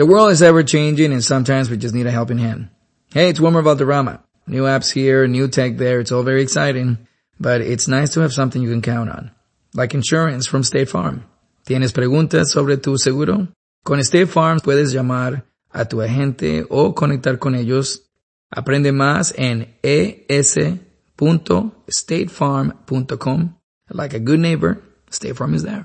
The world is ever changing and sometimes we just need a helping hand. Hey, it's Wilmer Valderrama. New apps here, new tech there, it's all very exciting, but it's nice to have something you can count on. Like insurance from State Farm. ¿Tienes preguntas sobre tu seguro? Con State Farm puedes llamar a tu agente o conectar con ellos. Aprende más en es.statefarm.com. Like a good neighbor, State Farm is there.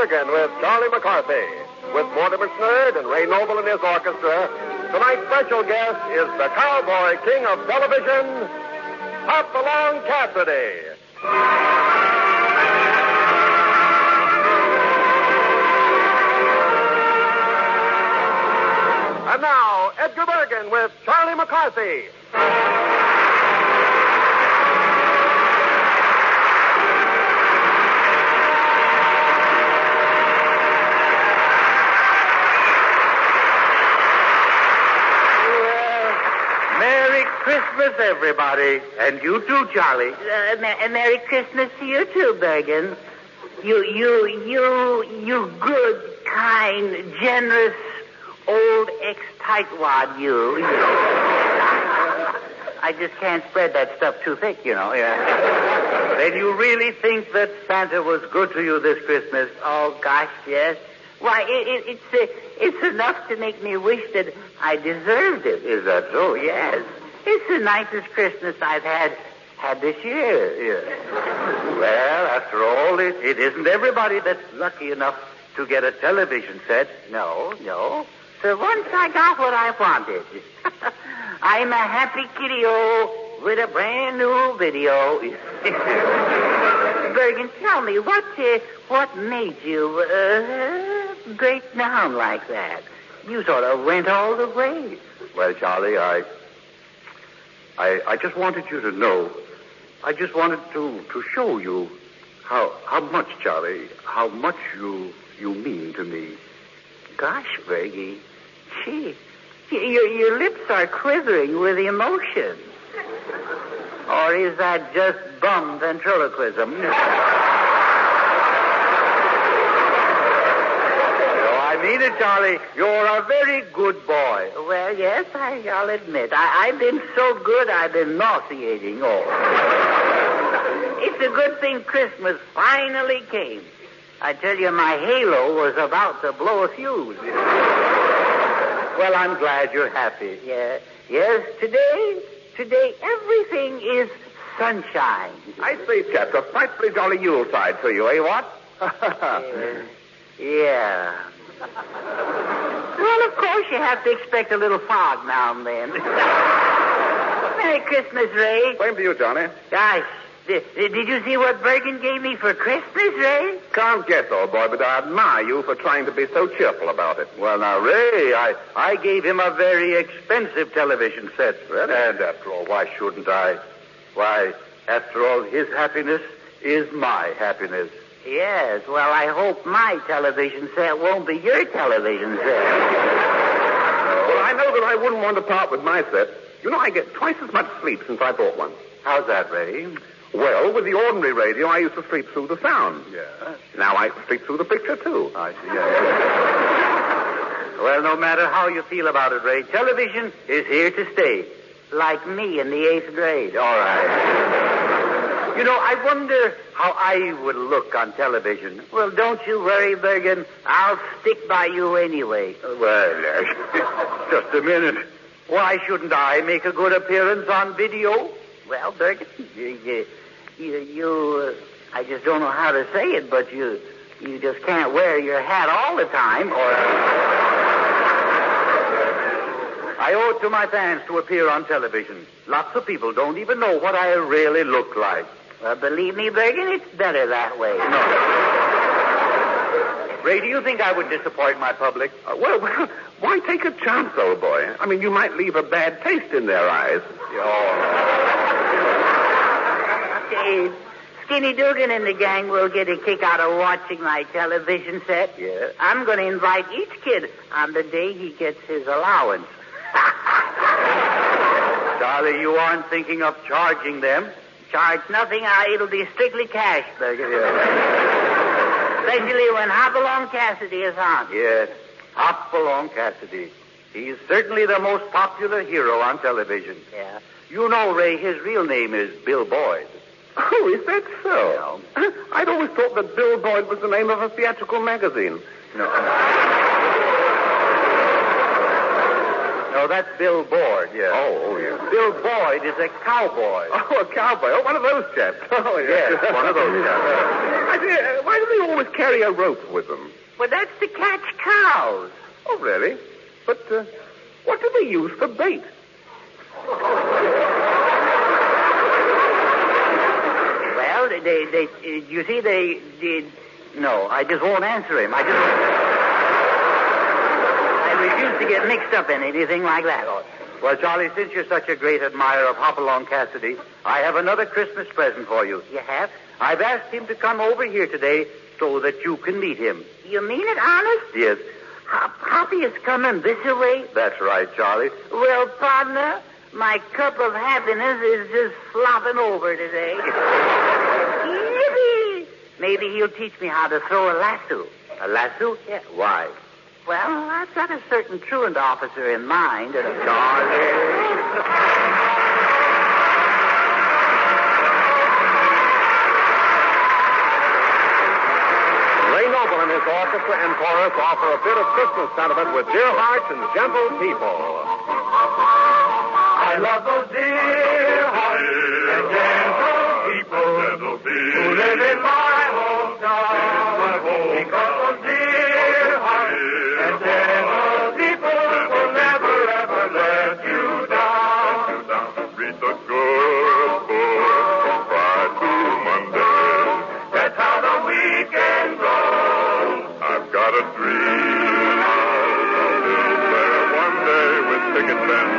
Bergen with Charlie McCarthy. With Mortimer Snerd and Ray Noble and his orchestra, tonight's special guest is the cowboy king of television, Hopalong Cassidy. And now, Edgar Bergen with Charlie McCarthy. Merry Christmas, everybody. And you too, Charlie. Uh, Ma- Merry Christmas to you too, Bergen. You, you, you, you good, kind, generous, old ex-tightwad, you. you. I just can't spread that stuff too thick, you know. Yeah. Then you really think that Santa was good to you this Christmas? Oh gosh, yes. Why, it, it, it's uh, it's enough to make me wish that I deserved it. Is that so? Yes, it's the nicest Christmas I've had had this year. Well, after all, it, it isn't everybody that's lucky enough to get a television set. No, no. So once I got what I wanted, I'm a happy kiddio with a brand new video. Bergen, tell me what uh, what made you uh, break down like that? You sort of went all the way. Well, Charlie, I, I, I just wanted you to know. I just wanted to to show you how how much, Charlie, how much you you mean to me. Gosh, Bergie, gee, your your lips are quivering with emotion. Or is that just bum ventriloquism? No, I mean it, Charlie. You're a very good boy. Well, yes, I, I'll admit. I, I've been so good, I've been nauseating all. it's a good thing Christmas finally came. I tell you, my halo was about to blow a fuse. Well, I'm glad you're happy. Yeah. Yes, today, today everything is sunshine. I say, a frightfully jolly Yuletide to you, eh, what? Yeah. Well, of course you have to expect a little fog now and then. Merry Christmas, Ray. Same to you, Johnny. Gosh, did, did you see what Bergen gave me for Christmas, Ray? Can't guess, old boy, but I admire you for trying to be so cheerful about it. Well, now, Ray, I, I gave him a very expensive television set. Really? And after all, why shouldn't I? Why, after all, his happiness is my happiness. Yes, well, I hope my television set won't be your television set. Well, I know that I wouldn't want to part with my set. You know, I get twice as much sleep since I bought one. How's that, Ray? Well, with the ordinary radio, I used to sleep through the sound. Yeah. Now I sleep through the picture, too. I see. Yeah. well, no matter how you feel about it, Ray, television is here to stay. Like me in the eighth grade. All right. You know, I wonder how I would look on television. Well, don't you worry, Bergen. I'll stick by you anyway. Well, uh, just a minute. Why shouldn't I make a good appearance on video? Well, Bergen, you, you, you, you uh, I just don't know how to say it, but you, you just can't wear your hat all the time, or. I owe it to my fans to appear on television. Lots of people don't even know what I really look like. Well, believe me, Bergen, it's better that way. No. Ray, do you think I would disappoint my public? Uh, well, well, why take a chance, old boy? I mean, you might leave a bad taste in their eyes. Oh. Dave, Skinny Dugan and the gang will get a kick out of watching my television set. Yeah? I'm going to invite each kid on the day he gets his allowance. Charlie, you aren't thinking of charging them. Charge nothing. Uh, it'll be strictly cash, Bergen. Especially when Hopalong Cassidy is on. Yes, Hopalong Cassidy. He's certainly the most popular hero on television. Yeah. You know, Ray, his real name is Bill Boyd. Oh, is that so? I'd always thought that Bill Boyd was the name of a theatrical magazine. No. No, that's Bill Boyd, yeah. Oh, oh, yeah. Bill Boyd is a cowboy. Oh, a cowboy. Oh, one of those chaps. Oh, Yes, one of those chaps. I say, uh, why do they always carry a rope with them? Well, that's to catch cows. Oh, really? But uh, what do they use for bait? Well, they, they, they uh, you see, they did. No, I just won't answer him. I just. Refuse to get mixed up in anything like that. Oh, well, Charlie, since you're such a great admirer of Hopalong Cassidy, I have another Christmas present for you. You have? I've asked him to come over here today so that you can meet him. You mean it, honest? Yes, Hop- Hoppy is coming this way. that's right, Charlie. Well, partner, my cup of happiness is just flopping over today. Yippee! Maybe he'll teach me how to throw a lasso. A lasso? Yeah. Why? Well, I've got a certain truant officer in mind. And Ray Noble and his orchestra and chorus offer a bit of Christmas sentiment with dear hearts and gentle people. I love those dear hearts and gentle people who live in my hometown. Because those dear day with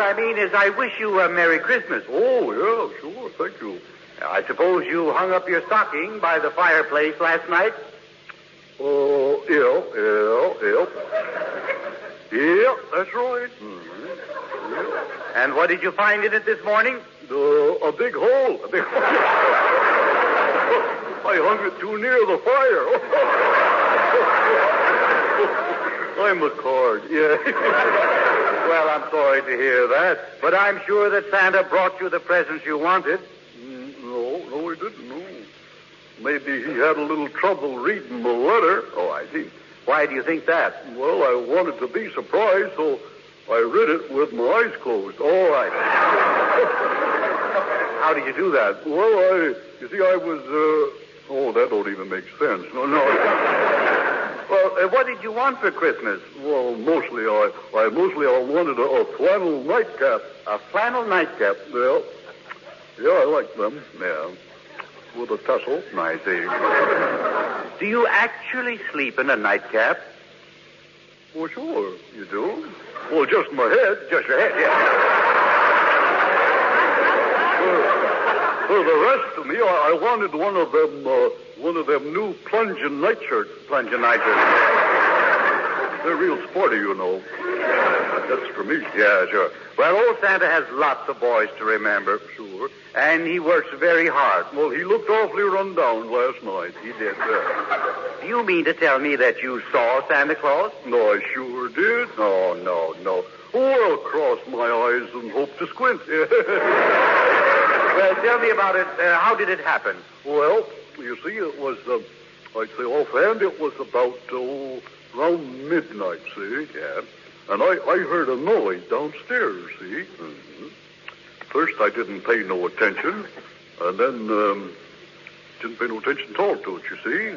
What I mean is, I wish you a Merry Christmas. oh, yeah, sure, thank you. I suppose you hung up your stocking by the fireplace last night? Oh, yeah, yeah, yeah. Yeah, that's right. Mm-hmm. And what did you find in it this morning? Uh, a big hole. A big hole. I hung it too near the fire. I'm a card, yeah. Well, I'm sorry to hear that, but I'm sure that Santa brought you the presents you wanted. Mm, no, no, he didn't. No. Maybe he had a little trouble reading the letter. Oh, I see. Why do you think that? Well, I wanted to be surprised, so I read it with my eyes closed. Oh, I How did you do that? Well, I, you see, I was, uh, oh, that don't even make sense. No, no. Uh, what did you want for Christmas? Well, mostly I, I mostly I wanted a, a flannel nightcap. A flannel nightcap. Well, yeah, I like them. Yeah, with a tussle. I see. Do you actually sleep in a nightcap? Well, sure, you do. Well, just my head. Just your head, yeah. For the rest of me, I, I wanted one of them, uh, one of them new plunging nightshirts. Plunging nightshirts. They're real sporty, you know. That's for me. Yeah, sure. Well, old Santa has lots of boys to remember. Sure. And he works very hard. Well, he looked awfully run down last night. He did. Uh, Do you mean to tell me that you saw Santa Claus? no, I sure did. No, no, no. Oh, I'll cross my eyes and hope to squint. Well, tell me about it. Uh, how did it happen? well, you see, it was, uh, I'd say offhand, it was about, oh, around midnight, see? Yeah. And I, I heard a noise downstairs, see? Mm hmm First, I didn't pay no attention, and then, um, didn't pay no attention at all to it, you see?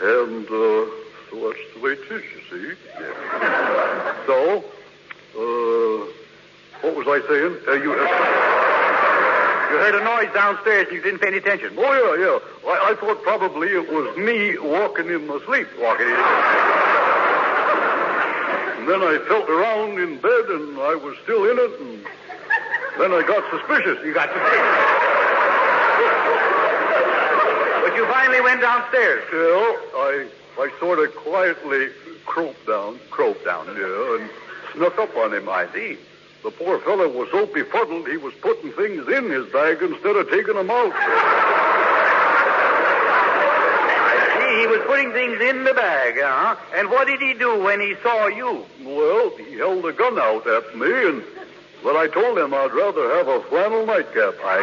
And, uh, so that's the way it is, you see? Yeah. So, uh, what was I saying? Uh, you, You heard a noise downstairs and you didn't pay any attention. Oh, yeah, yeah. I, I thought probably it was me walking in my sleep. Walking in. And then I felt around in bed and I was still in it and then I got suspicious. You got suspicious. but you finally went downstairs. Well, I I sort of quietly croaked down, croaked down, yeah, and snuck up on him. I see. The poor fellow was so befuddled he was putting things in his bag instead of taking them out. I see he was putting things in the bag, huh? And what did he do when he saw you? Well, he held a gun out at me, and but I told him I'd rather have a flannel nightcap. I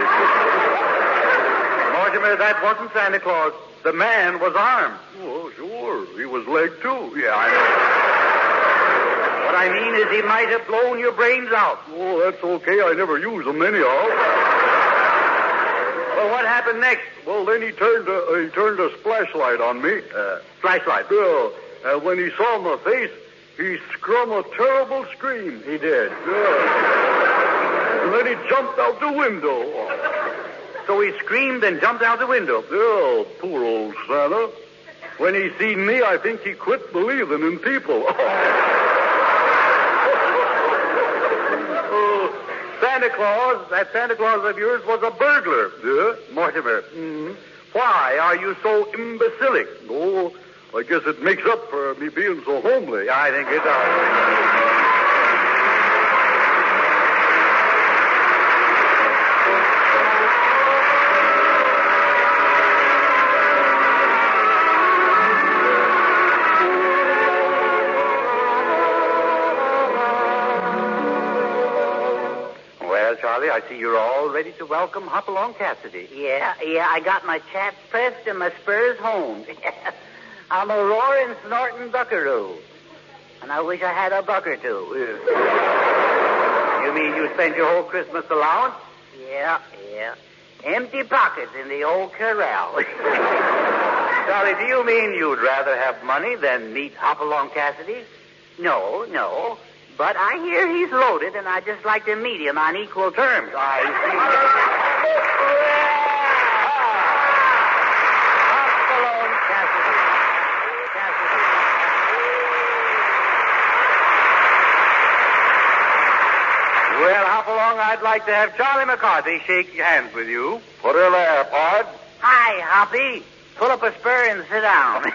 Mortimer, that wasn't Santa Claus. The man was armed. Oh, sure. He was legged too. Yeah, I know. What I mean is he might have blown your brains out. Oh, that's okay. I never use them anyhow. Well, what happened next? Well, then he turned a, he turned a splashlight on me. Uh, flashlight. Yeah. And when he saw my face, he scrum a terrible scream. He did. Yeah. And then he jumped out the window. So he screamed and jumped out the window. Yeah, poor old Santa. When he seen me, I think he quit believing in people. Oh, Santa Claus, that Santa Claus of yours was a burglar. yeah? Mortimer, mm, why are you so imbecilic? Oh, I guess it makes up for me being so homely. I think it does. To welcome Hopalong Cassidy. Yeah, yeah, I got my chaps pressed and my spurs honed. I'm a roaring, snorting buckaroo. And I wish I had a buck or two. You mean you spent your whole Christmas allowance? Yeah, yeah. Empty pockets in the old corral. Charlie, do you mean you'd rather have money than meet Hopalong Cassidy? no, no. But I hear he's loaded, and I'd just like to meet him on equal terms. I Well, Hopalong. I'd like to have Charlie McCarthy shake hands with you. Put her there, Pod. Hi, Hoppy. Pull up a spur and sit down.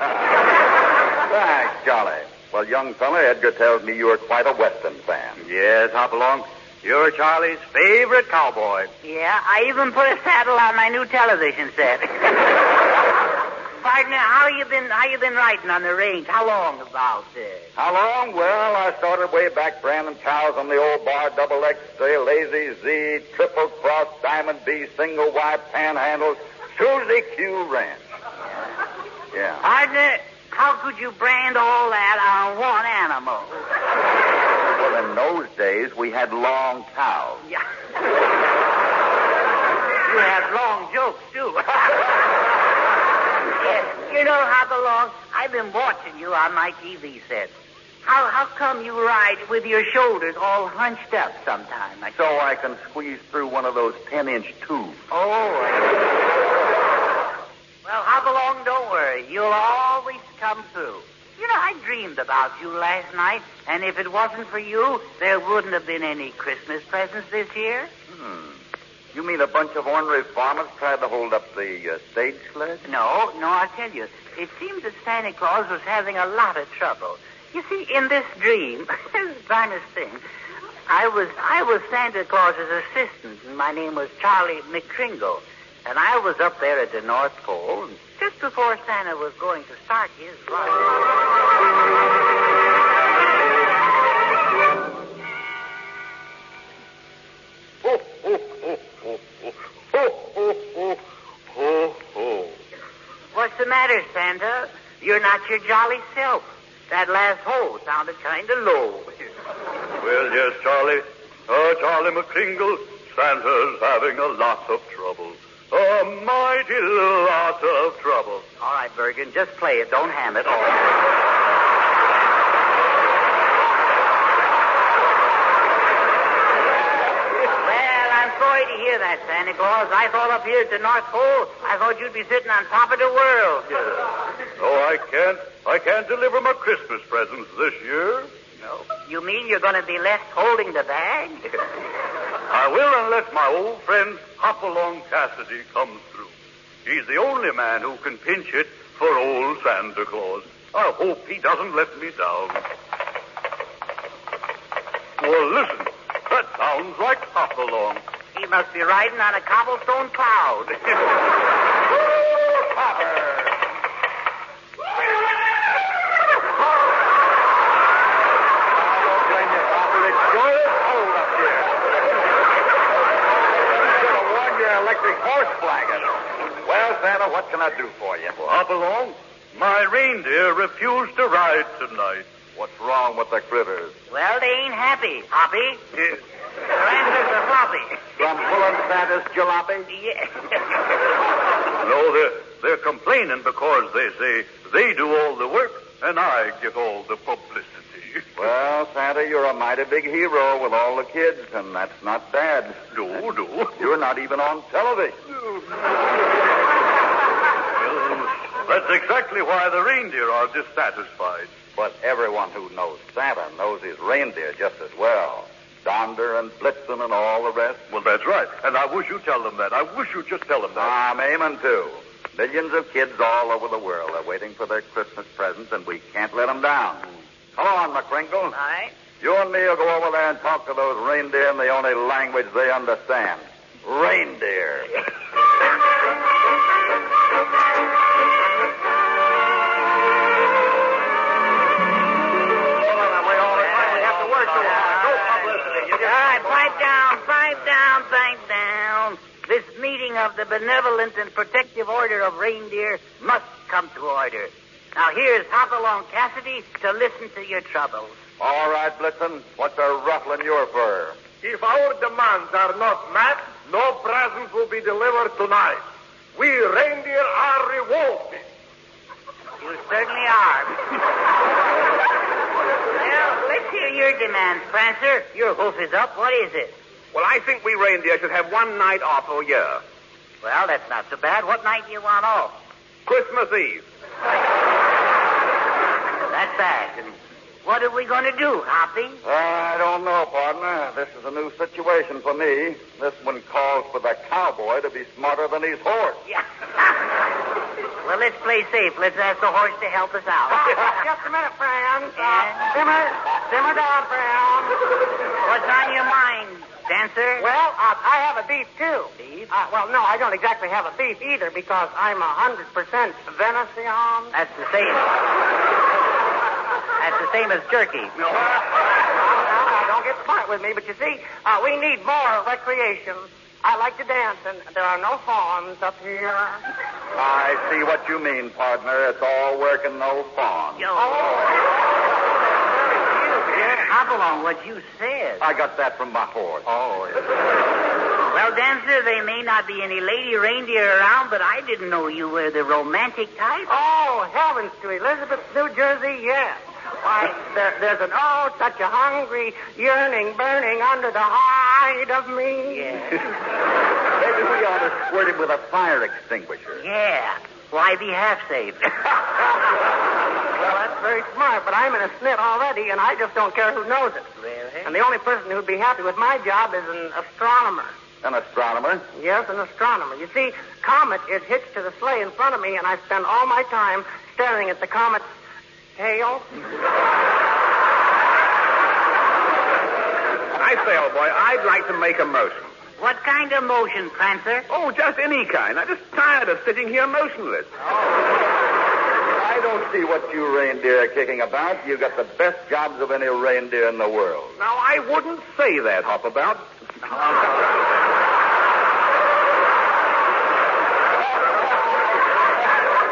Thanks, Charlie. Well, young fella, Edgar tells me you're quite a Western fan. Yes, Hopalong. You're Charlie's favorite cowboy. yeah, I even put a saddle on my new television set. Partner, how you been? How you been riding on the range? How long about? Uh... How long? Well, I started way back branding cows on the old bar, double X, lazy Z, triple cross, diamond B, single Y, panhandle, Susie Q ranch. Yeah. Partner, how could you brand all that on one animal? Well, in those days, we had long cows. Yeah. you have long jokes, too. yes, you know, Hopalong, I've been watching you on my TV set. How, how come you ride with your shoulders all hunched up sometime? I So I can squeeze through one of those 10 inch tubes. Oh. Well, Hopalong, don't worry. You'll always come through. You know, I dreamed about you last night, and if it wasn't for you, there wouldn't have been any Christmas presents this year. Hmm. You mean a bunch of ornery farmers tried to hold up the uh, stage sled? No, no, I tell you, it seemed that Santa Claus was having a lot of trouble. You see, in this dream, this finest thing, I was I was Santa Claus's assistant, and my name was Charlie McCringle. And I was up there at the North Pole, just before Santa was going to start his run. What's the matter, Santa? You're not your jolly self. That last ho sounded kind of low. Well, yes, Charlie. Uh, Charlie McCringle, Santa's having a lot of trouble. A mighty lot of trouble. All right, Bergen, just play it. Don't ham it. All Well, I'm sorry to hear that, Santa Claus. I thought up here at the North Pole, I thought you'd be sitting on top of the world. Oh, I can't, I can't deliver my Christmas presents this year. No. You mean you're going to be left holding the bag? I will unless my old friend Hopalong Cassidy comes through. He's the only man who can pinch it for old Santa Claus. I hope he doesn't let me down. Well, listen. That sounds like Hopalong. He must be riding on a cobblestone cloud. Oh, Hopper! I don't blame you, Hopper. It sure is cold up here. Should have worn your electric horse blanket. Well, Santa, what can I do for you? Well, Hopalong. My reindeer refused to ride tonight. What's wrong with the critters? well, they ain't happy, Hoppy. Their antlers are floppy. From pulling Santa's jalopy? Yeah. No, they're, they're complaining because they say they do all the work and I get all the publicity. Well, Santa, you're a mighty big hero with all the kids, and that's not bad. Do, do. You're not even on television. Well, that's exactly why the reindeer are dissatisfied. But everyone who knows Santa knows his reindeer just as well. Donder and Blitzen and all the rest. Well, that's right. And I wish you'd tell them that. I wish you'd just tell them that. Ah, I'm aiming to. Millions of kids all over the world are waiting for their Christmas presents, and we can't let them down. Come on, McCringle. All right. You and me will go over there and talk to those reindeer in the only language they understand. Reindeer. right, pipe down, pipe down, pipe down. This meeting of the Benevolent and Protective Order of Reindeer must come to order. Now here's Hopalong Cassidy to listen to your troubles. All right, Blitzen. What's a ruffling your fur? If our demands are not met, no presents will be delivered tonight. We reindeer are revolted. You certainly are. well, let's hear your Prancer. Your hoof is up. What is it? Well, I think we reindeer should have one night off a year. Well, that's not so bad. What night do you want off? Christmas Eve. That's bad. What are we going to do, Hoppy? Uh, I don't know, partner. This is a new situation for me. This one calls for the cowboy to be smarter than his horse. Yeah. well, let's play safe. Let's ask the horse to help us out. Just a minute, friends. Uh, Yeah. simmer, simmer down, friends. What's on your mind, Dancer? Well, uh, I have a beef too. Beef? Uh, well, no, I don't exactly have a beef either because I'm a hundred percent venison. That's the same. That's the same as jerky. No, no, no, don't get smart with me. But you see, uh, we need more recreation. I like to dance, and there are no fawns up here. I see what you mean, partner. It's all work and no fun. Yo. Oh. Hop along what you said. I got that from my horse. Oh. Well, Dancer, there may not be any lady reindeer around, but I didn't know you were the romantic type. Oh, heavens to Elizabeth, New Jersey, yes. Why, there, there's an oh, such a hungry yearning burning under the hide of me. Maybe we ought to squirt him with a fire extinguisher. Yeah. Why be half saved? Well, that's very smart, but I'm in a snit already, and I just don't care who knows it. Really? And the only person who'd be happy with my job is an astronomer. An astronomer? Yes, an astronomer. You see, Comet is hitched to the sleigh in front of me, and I spend all my time staring at the comet's tail. I say, old boy, I'd like to make a motion. What kind of motion, Prancer? Oh, just any kind. I'm just tired of sitting here motionless. Oh. I don't see what you reindeer are kicking about. You've got the best jobs of any reindeer in the world. Now, I wouldn't say that, Hopabout.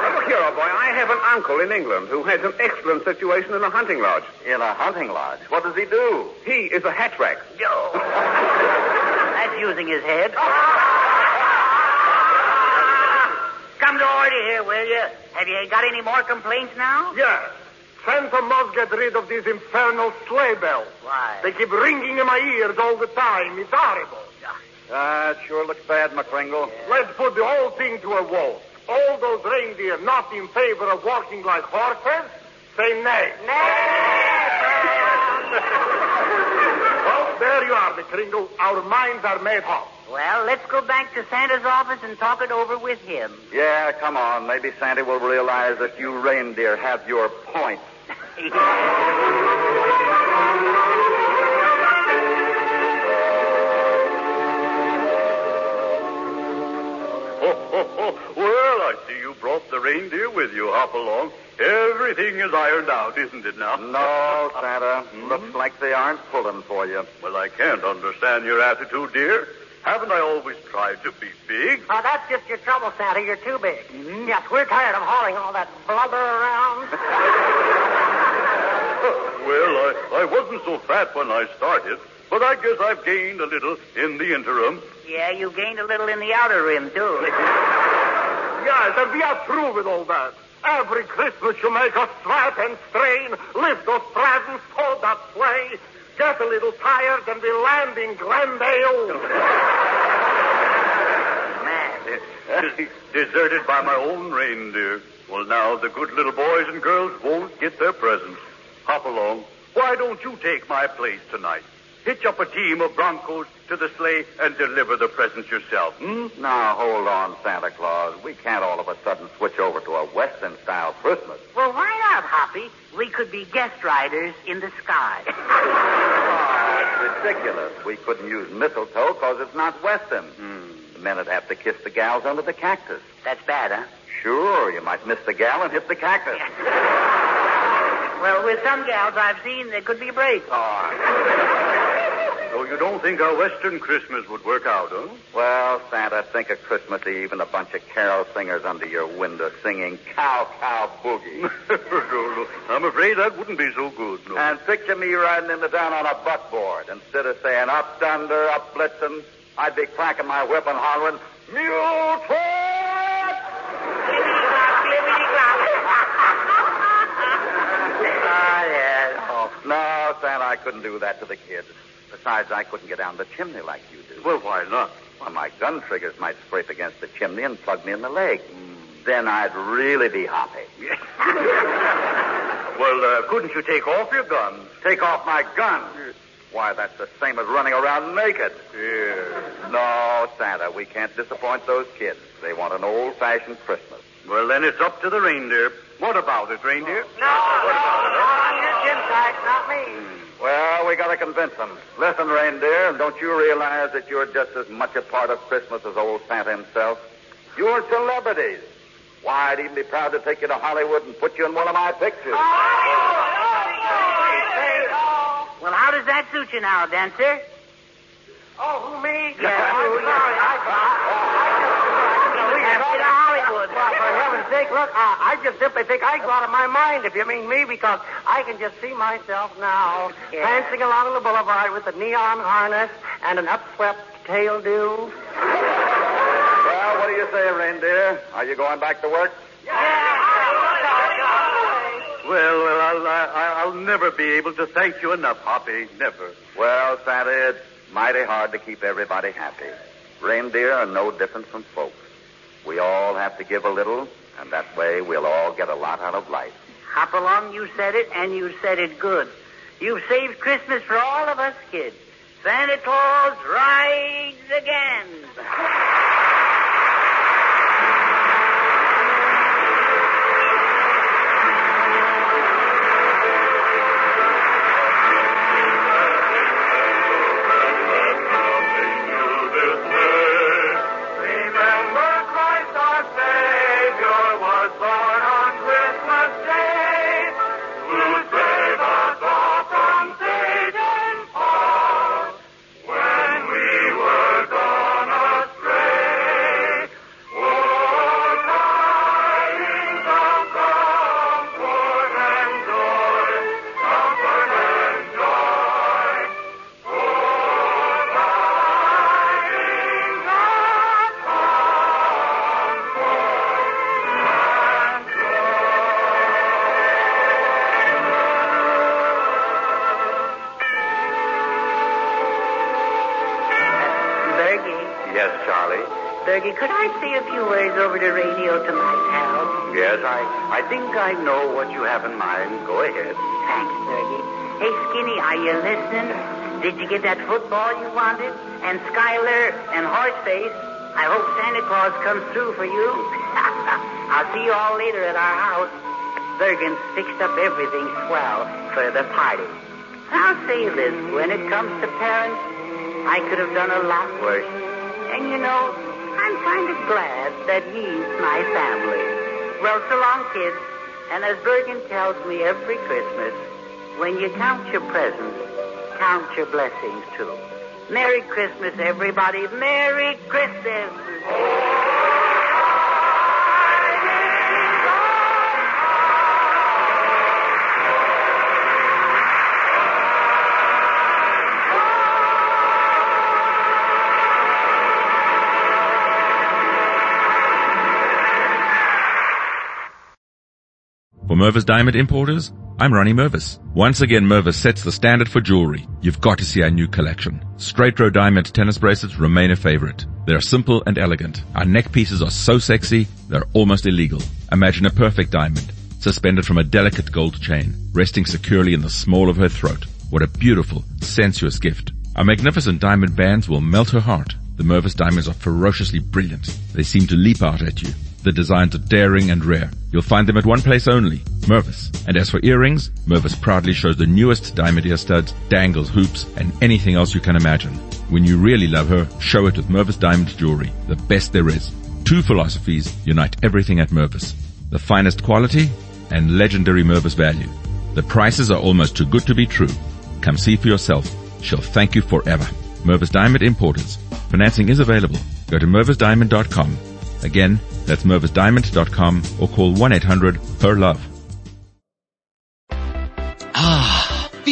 Now, Look here, old boy. I have an uncle in England who has an excellent situation in a hunting lodge. In a hunting lodge. What does he do? He is a hatchback. Yo. That's using his head. Come to order here, will you? Have you got any more complaints now? Yes. Santa must get rid of these infernal sleigh bells. Why? They keep ringing in my ears all the time. It's horrible. Ah, it sure looks bad, McCringle. Let's put the whole thing to a vote. All those reindeer not in favor of walking like horses, say nay. Nay! well, there you are, McCringle. Our minds are made up. Well, let's go back to Santa's office and talk it over with him. Yeah, come on. Maybe Santa will realize that you reindeer have your point. well, I see you brought the reindeer with you. Hopalong. Everything is ironed out, isn't it now? No, Santa. Hmm? Looks like they aren't pulling for you. Well, I can't understand your attitude, dear. Haven't I always tried to be big? Oh, that's just your trouble, Santa. You're too big. Hmm? Yes, we're tired of hauling all that blubber around. Well, I, I wasn't so fat when I started, but I guess I've gained a little in the interim. Yeah, you gained a little in the outer rim, too. Yes, and we are through with all that. Every Christmas you make us sweat and strain, lift those presents, hold that sleigh, get a little tired, and we land in Glendale. Man. Deserted by my own reindeer. Well, now the good little boys and girls won't get their presents. Hopalong. Why don't you take my place tonight? Hitch up a team of Broncos to the sleigh and deliver the presents yourself, hmm? Now, hold on, Santa Claus. We can't all of a sudden switch over to a Western style Christmas. Well, why not, Hoppy? We could be guest riders in the sky. That's ridiculous. We couldn't use mistletoe because it's not Western. The men would have to kiss the gals under the cactus. That's bad, huh? Sure, you might miss the gal and hit the cactus. Well, with some gals I've seen, there could be a break. So you don't think our Western Christmas would work out, huh? Well, Santa, think of Christmas Eve and a bunch of carol singers under your window singing Cow Cow Boogie. no, no. I'm afraid that wouldn't be so good, no. and picture me riding into town on a buckboard. Instead of saying up thunder, up blitzen, I'd be cracking my whip and hollering, Mule Ah, yes. Oh, no, Santa, I couldn't do that to the kids. Besides, I couldn't get down the chimney like you do. Well, why not? Well, my gun triggers might scrape against the chimney and plug me in the leg. Then I'd really be hoppy. Well, uh, couldn't you take off your gun? Take off my gun. Why, that's the same as running around naked. Yeah. No, Santa, we can't disappoint those kids. They want an old-fashioned Christmas. Well, then it's up to the reindeer. What about it, reindeer? No, what about it? I'm your Jim Tight, not me. Well, we gotta convince them. Listen, reindeer, don't you realize that you're just as much a part of Christmas as old Santa himself? You're celebrities. Why, I'd even be proud to take you to Hollywood and put you in one of my pictures. Well, how does that suit you now, dancer? Oh, who, me? Yeah, oh, I'm sorry. I, I, I, We have to get to Hollywood. Well, for look, uh, I just simply think I go out of my mind, if you mean me, because I can just see myself now Yeah. prancing along the boulevard with a neon harness and an upswept tail do. Well, what do you say, reindeer? Are you going back to work? Well, well, I'll, I, I'll never be able to thank you enough, Hoppy. Never. Well, Santa, it's mighty hard to keep everybody happy. Reindeer are no different from folks. We all have to give a little, and that way we'll all get a lot out of life. Hopalong, you said it, and you said it good. You've saved Christmas for all of us kids. Santa Claus rides again. Could I say a few words over the radio to my pal? Yes, I, I think I know what you have in mind. Go ahead. Thanks, Bergie. Hey, Skinny, are you listening? Did you get that football you wanted? And Skyler and Horseface? I hope Santa Claus comes through for you. I'll see you all later at our house. Bergen's fixed up everything swell for the party. I'll say this, when it comes to parents, I could have done a lot worse. And you know, kind of glad that he's my family. Well, so long, kids. And as Bergen tells me every Christmas, when you count your presents, count your blessings too. Merry Christmas, everybody. Merry Christmas. Mervis Diamond Importers, I'm Ronnie Mervis. Once again, Mervis sets the standard for jewelry. You've got to see our new collection. Straight row diamond tennis bracelets remain a favorite. They're simple and elegant. Our neck pieces are so sexy, they're almost illegal. Imagine a perfect diamond, suspended from a delicate gold chain, resting securely in the small of her throat. What a beautiful, sensuous gift. Our magnificent diamond bands will melt her heart. The Mervis diamonds are ferociously brilliant. They seem to leap out at you. The designs are daring and rare. You'll find them at one place only, Mervis. And as for earrings, Mervis proudly shows the newest diamond ear studs, dangles, hoops, and anything else you can imagine. When you really love her, show it with Mervis Diamond Jewelry, the best there is. Two philosophies unite everything at Mervis. The finest quality and legendary Mervis value. The prices are almost too good to be true. Come see for yourself. She'll thank you forever. Mervis Diamond Importers. Financing is available. Go to mervisdiamond.com. Again, that's mervisdiamond.com or call 1-800-PER-LOVE.